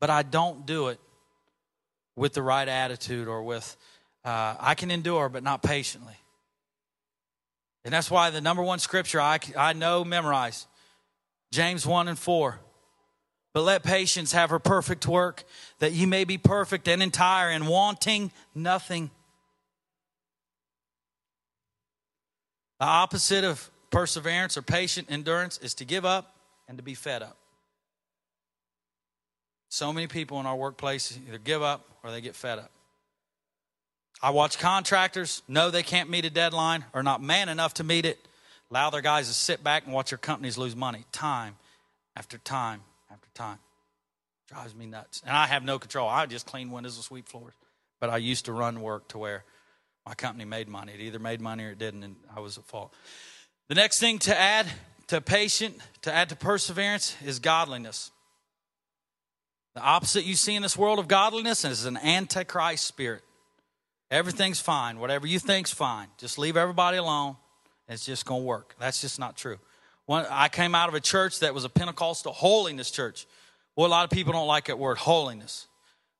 but I don't do it with the right attitude or with, uh, I can endure, but not patiently. And that's why the number one scripture I, I know memorize James 1 and 4. But let patience have her perfect work, that ye may be perfect and entire and wanting nothing. The opposite of perseverance or patient endurance is to give up and to be fed up. So many people in our workplace either give up or they get fed up. I watch contractors know they can't meet a deadline or not man enough to meet it, allow their guys to sit back and watch their companies lose money time after time after time. Drives me nuts. And I have no control. I just clean windows and sweep floors. But I used to run work to where my company made money. It either made money or it didn't, and I was at fault. The next thing to add to patient, to add to perseverance, is godliness. The opposite you see in this world of godliness is an antichrist spirit. Everything's fine. Whatever you think's fine. Just leave everybody alone. It's just going to work. That's just not true. One, I came out of a church that was a Pentecostal holiness church. Well, a lot of people don't like that word holiness.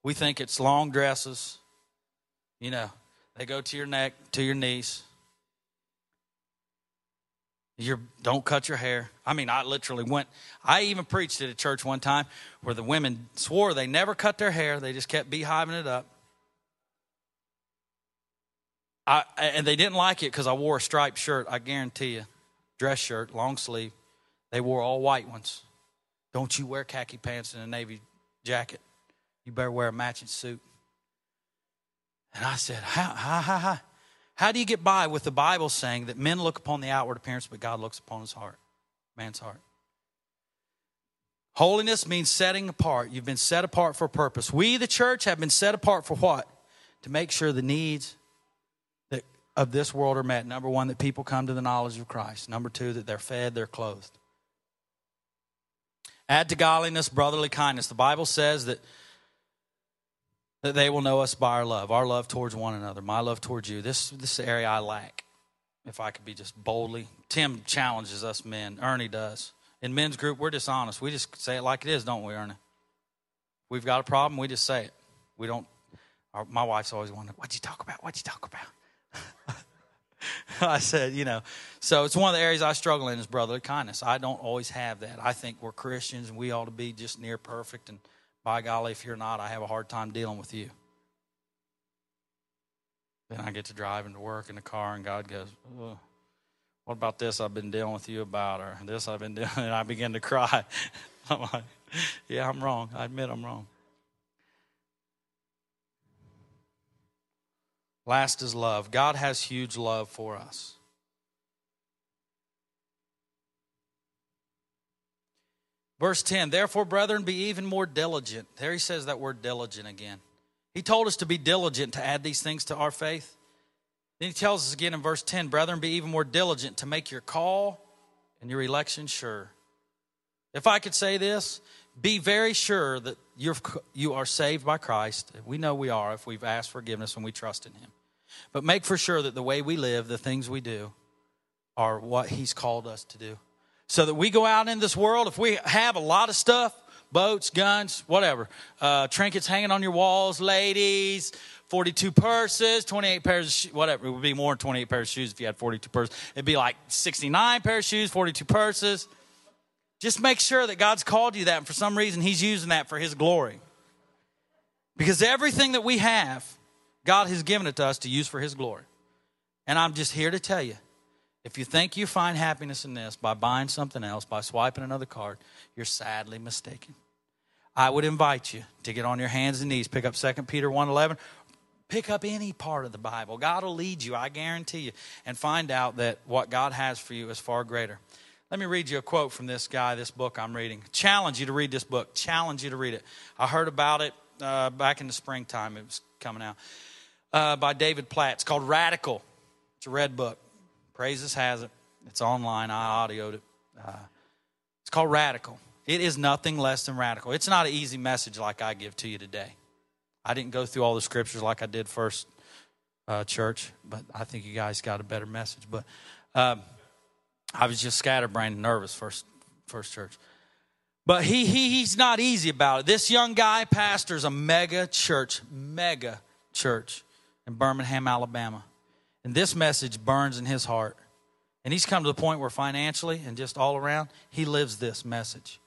We think it's long dresses. You know, they go to your neck, to your knees. You don't cut your hair. I mean, I literally went. I even preached at a church one time where the women swore they never cut their hair. They just kept beehiving it up. I, and they didn't like it because I wore a striped shirt. I guarantee you, dress shirt, long sleeve. They wore all white ones. Don't you wear khaki pants and a navy jacket? You better wear a matching suit. And I said, how, how, how, how, how do you get by with the Bible saying that men look upon the outward appearance, but God looks upon his heart, man's heart? Holiness means setting apart. You've been set apart for a purpose. We, the church, have been set apart for what? To make sure the needs of this world are met. Number one, that people come to the knowledge of Christ. Number two, that they're fed, they're clothed. Add to godliness brotherly kindness. The Bible says that that they will know us by our love, our love towards one another, my love towards you. This this area I lack. If I could be just boldly, Tim challenges us men. Ernie does. In men's group, we're dishonest. We just say it like it is, don't we, Ernie? We've got a problem. We just say it. We don't. Our, my wife's always wondering, "What'd you talk about? What'd you talk about?" I said, you know, so it's one of the areas I struggle in is brotherly kindness. I don't always have that. I think we're Christians and we ought to be just near perfect and by golly, if you're not, I have a hard time dealing with you. Then I get to drive into work in the car, and God goes, What about this I've been dealing with you about, or this I've been doing? And I begin to cry. I'm like, Yeah, I'm wrong. I admit I'm wrong. Last is love. God has huge love for us. Verse 10 Therefore, brethren, be even more diligent. There he says that word diligent again. He told us to be diligent to add these things to our faith. Then he tells us again in verse 10 Brethren, be even more diligent to make your call and your election sure. If I could say this, be very sure that you're, you are saved by Christ. We know we are if we've asked forgiveness and we trust in Him. But make for sure that the way we live, the things we do, are what He's called us to do so that we go out in this world, if we have a lot of stuff, boats, guns, whatever, uh, trinkets hanging on your walls, ladies, 42 purses, 28 pairs of shoes, whatever. It would be more than 28 pairs of shoes if you had 42 purses. It'd be like 69 pairs of shoes, 42 purses. Just make sure that God's called you that, and for some reason, He's using that for His glory. Because everything that we have, God has given it to us to use for His glory. And I'm just here to tell you if you think you find happiness in this by buying something else, by swiping another card, you're sadly mistaken. I would invite you to get on your hands and knees, pick up 2 Peter 1:11, pick up any part of the Bible. God will lead you, I guarantee you, and find out that what God has for you is far greater. Let me read you a quote from this guy, this book I'm reading. Challenge you to read this book. Challenge you to read it. I heard about it uh, back in the springtime. It was coming out uh, by David Platt. It's called Radical. It's a red book. Praises has it. It's online. I audioed it. Uh, it's called Radical. It is nothing less than radical. It's not an easy message like I give to you today. I didn't go through all the scriptures like I did first uh, church, but I think you guys got a better message. But um, I was just scatterbrained and nervous first first church. But he, he he's not easy about it. This young guy pastors a mega church, mega church in Birmingham, Alabama. And this message burns in his heart. And he's come to the point where financially and just all around, he lives this message.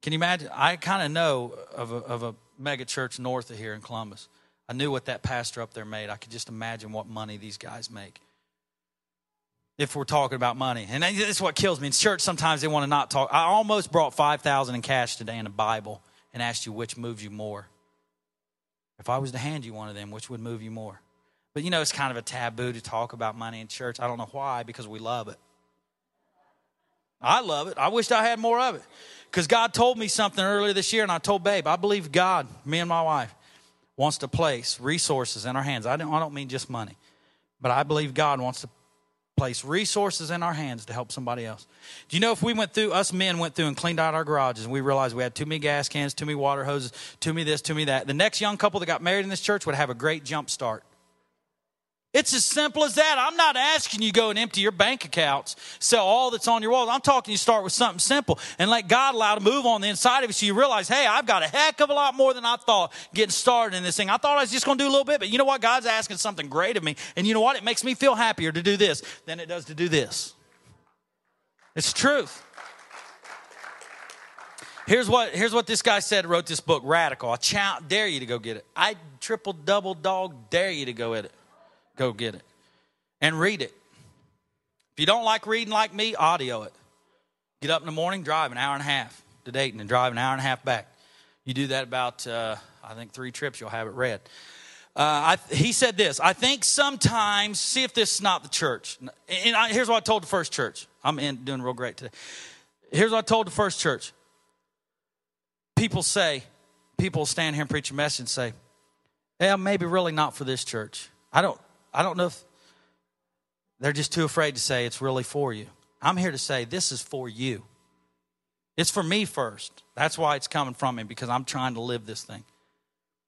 Can you imagine? I kind of know of a, of a mega church north of here in Columbus. I knew what that pastor up there made. I could just imagine what money these guys make. If we're talking about money. And this is what kills me. In church, sometimes they want to not talk. I almost brought 5000 in cash today in a Bible and asked you which moves you more. If I was to hand you one of them, which would move you more? But you know, it's kind of a taboo to talk about money in church. I don't know why, because we love it. I love it. I wished I had more of it. Because God told me something earlier this year, and I told Babe, I believe God, me and my wife, wants to place resources in our hands. I don't, I don't mean just money, but I believe God wants to place resources in our hands to help somebody else. Do you know if we went through, us men went through and cleaned out our garages and we realized we had too many gas cans, too many water hoses, too many this, too many that, the next young couple that got married in this church would have a great jump start. It's as simple as that. I'm not asking you go and empty your bank accounts, sell all that's on your walls. I'm talking you start with something simple and let God allow to move on the inside of you so you realize, hey, I've got a heck of a lot more than I thought getting started in this thing. I thought I was just going to do a little bit, but you know what? God's asking something great of me. And you know what? It makes me feel happier to do this than it does to do this. It's truth. Here's what, here's what this guy said, wrote this book, Radical. I challenge, dare you to go get it. I triple, double, dog, dare you to go get it. Go get it and read it. If you don't like reading like me, audio it. Get up in the morning, drive an hour and a half to Dayton and drive an hour and a half back. You do that about, uh, I think, three trips, you'll have it read. Uh, I, he said this I think sometimes, see if this is not the church. And I, here's what I told the first church. I'm in, doing real great today. Here's what I told the first church. People say, people stand here and preach a message and say, yeah, maybe really not for this church. I don't, I don't know if they're just too afraid to say it's really for you. I'm here to say this is for you. It's for me first. That's why it's coming from me because I'm trying to live this thing.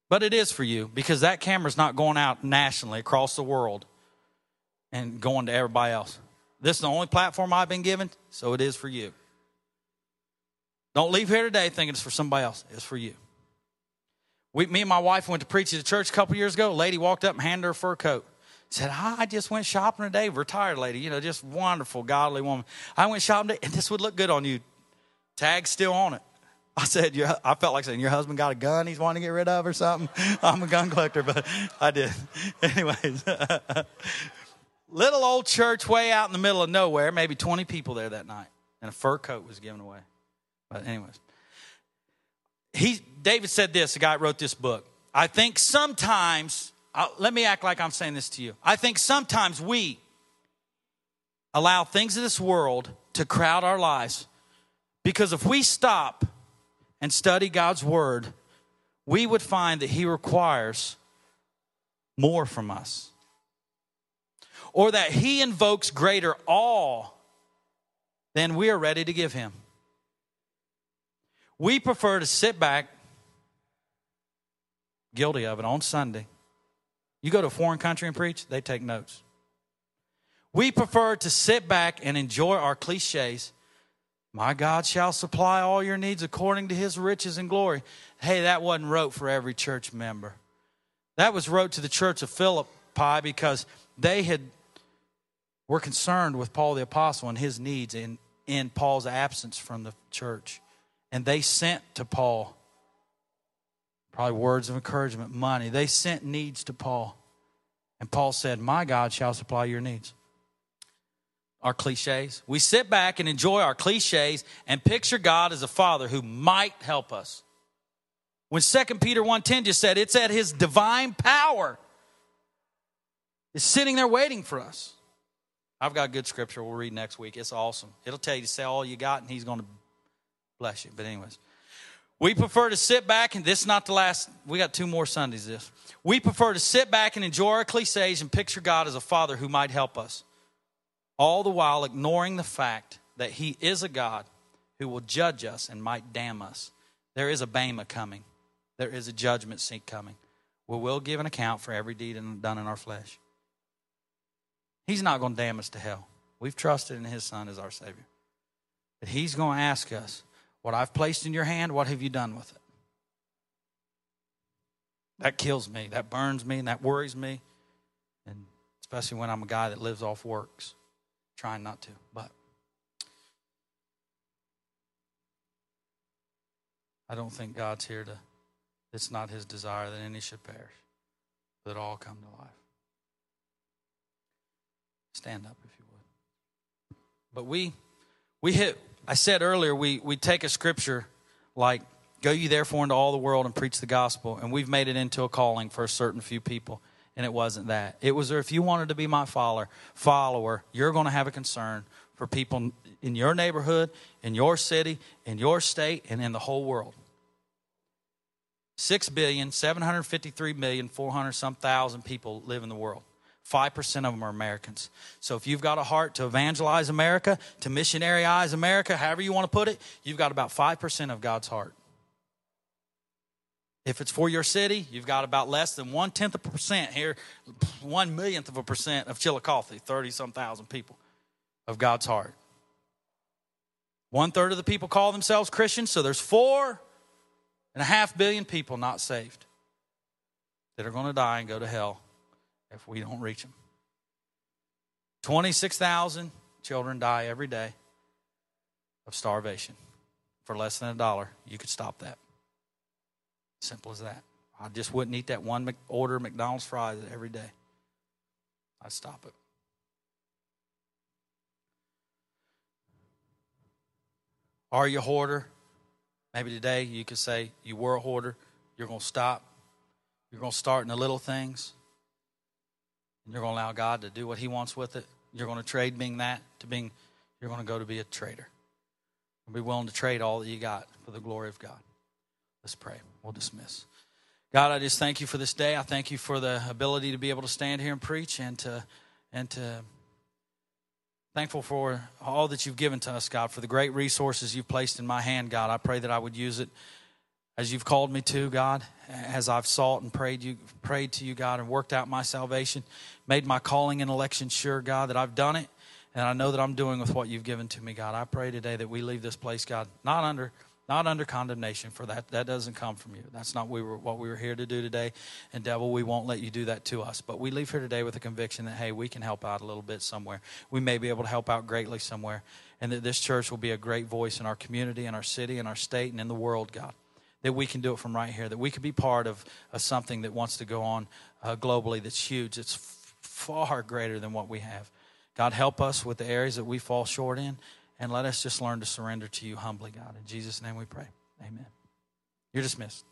But it is for you because that camera's not going out nationally across the world and going to everybody else. This is the only platform I've been given, so it is for you. Don't leave here today thinking it's for somebody else. It's for you. We, me and my wife went to preach at a church a couple years ago. A lady walked up and handed her a fur coat. Said, ah, I just went shopping today. Retired lady, you know, just wonderful, godly woman. I went shopping today, and this would look good on you. Tag still on it. I said, I felt like saying, Your husband got a gun he's wanting to get rid of or something? I'm a gun collector, but I did. Anyways, little old church way out in the middle of nowhere, maybe 20 people there that night, and a fur coat was given away. But, anyways, he, David said this, the guy wrote this book. I think sometimes, I'll, let me act like I'm saying this to you. I think sometimes we allow things of this world to crowd our lives because if we stop and study God's word, we would find that He requires more from us. Or that He invokes greater awe than we are ready to give Him. We prefer to sit back, guilty of it, on Sunday. You go to a foreign country and preach, they take notes. We prefer to sit back and enjoy our cliches. My God shall supply all your needs according to his riches and glory. Hey, that wasn't wrote for every church member. That was wrote to the church of Philippi because they had were concerned with Paul the apostle and his needs in, in Paul's absence from the church. And they sent to Paul probably words of encouragement, money. They sent needs to Paul. And Paul said, My God shall supply your needs. Our cliches. We sit back and enjoy our cliches and picture God as a father who might help us. When 2 Peter 1:10 just said it's at his divine power is sitting there waiting for us. I've got good scripture we'll read next week. It's awesome. It'll tell you to say all you got and he's going to Bless you. But, anyways, we prefer to sit back, and this is not the last, we got two more Sundays this. We prefer to sit back and enjoy our cliches and picture God as a father who might help us, all the while ignoring the fact that He is a God who will judge us and might damn us. There is a Bema coming, there is a judgment seat coming. We will give an account for every deed done in our flesh. He's not going to damn us to hell. We've trusted in His Son as our Savior. But He's going to ask us, what I've placed in your hand, what have you done with it? That kills me. That burns me and that worries me. And especially when I'm a guy that lives off works. Trying not to, but I don't think God's here to, it's not his desire that any should perish, but all come to life. Stand up if you would. But we, we hit I said earlier, we, we take a scripture like, Go you therefore into all the world and preach the gospel, and we've made it into a calling for a certain few people. And it wasn't that. It was if you wanted to be my follower, follower, you're going to have a concern for people in your neighborhood, in your city, in your state, and in the whole world. Six billion, seven hundred fifty-three million, four hundred some thousand people live in the world. 5% of them are Americans. So if you've got a heart to evangelize America, to missionaryize America, however you want to put it, you've got about 5% of God's heart. If it's for your city, you've got about less than one tenth of a percent here, one millionth of a percent of Chillicothe, 30 some thousand people of God's heart. One third of the people call themselves Christians, so there's four and a half billion people not saved that are going to die and go to hell if we don't reach them. 26,000 children die every day of starvation for less than a dollar. You could stop that. Simple as that. I just wouldn't eat that one order of McDonald's fries every day. I'd stop it. Are you a hoarder? Maybe today you could say you were a hoarder. You're going to stop. You're going to start in the little things. And you're going to allow God to do what He wants with it. You're going to trade being that to being, you're going to go to be a trader. Be willing to trade all that you got for the glory of God. Let's pray. We'll dismiss. God, I just thank you for this day. I thank you for the ability to be able to stand here and preach and to and to thankful for all that you've given to us, God, for the great resources you've placed in my hand, God. I pray that I would use it as you've called me to, God, as I've sought and prayed you prayed to you, God, and worked out my salvation, made my calling and election sure, God, that I've done it, and I know that I'm doing with what you've given to me, God. I pray today that we leave this place, God, not under not under condemnation for that. That doesn't come from you. That's not what we were here to do today. And devil, we won't let you do that to us. But we leave here today with a conviction that, hey, we can help out a little bit somewhere. We may be able to help out greatly somewhere. And that this church will be a great voice in our community, in our city, in our state, and in the world, God. That we can do it from right here. That we can be part of, of something that wants to go on uh, globally that's huge. It's f- far greater than what we have. God, help us with the areas that we fall short in. And let us just learn to surrender to you humbly, God. In Jesus' name we pray. Amen. You're dismissed.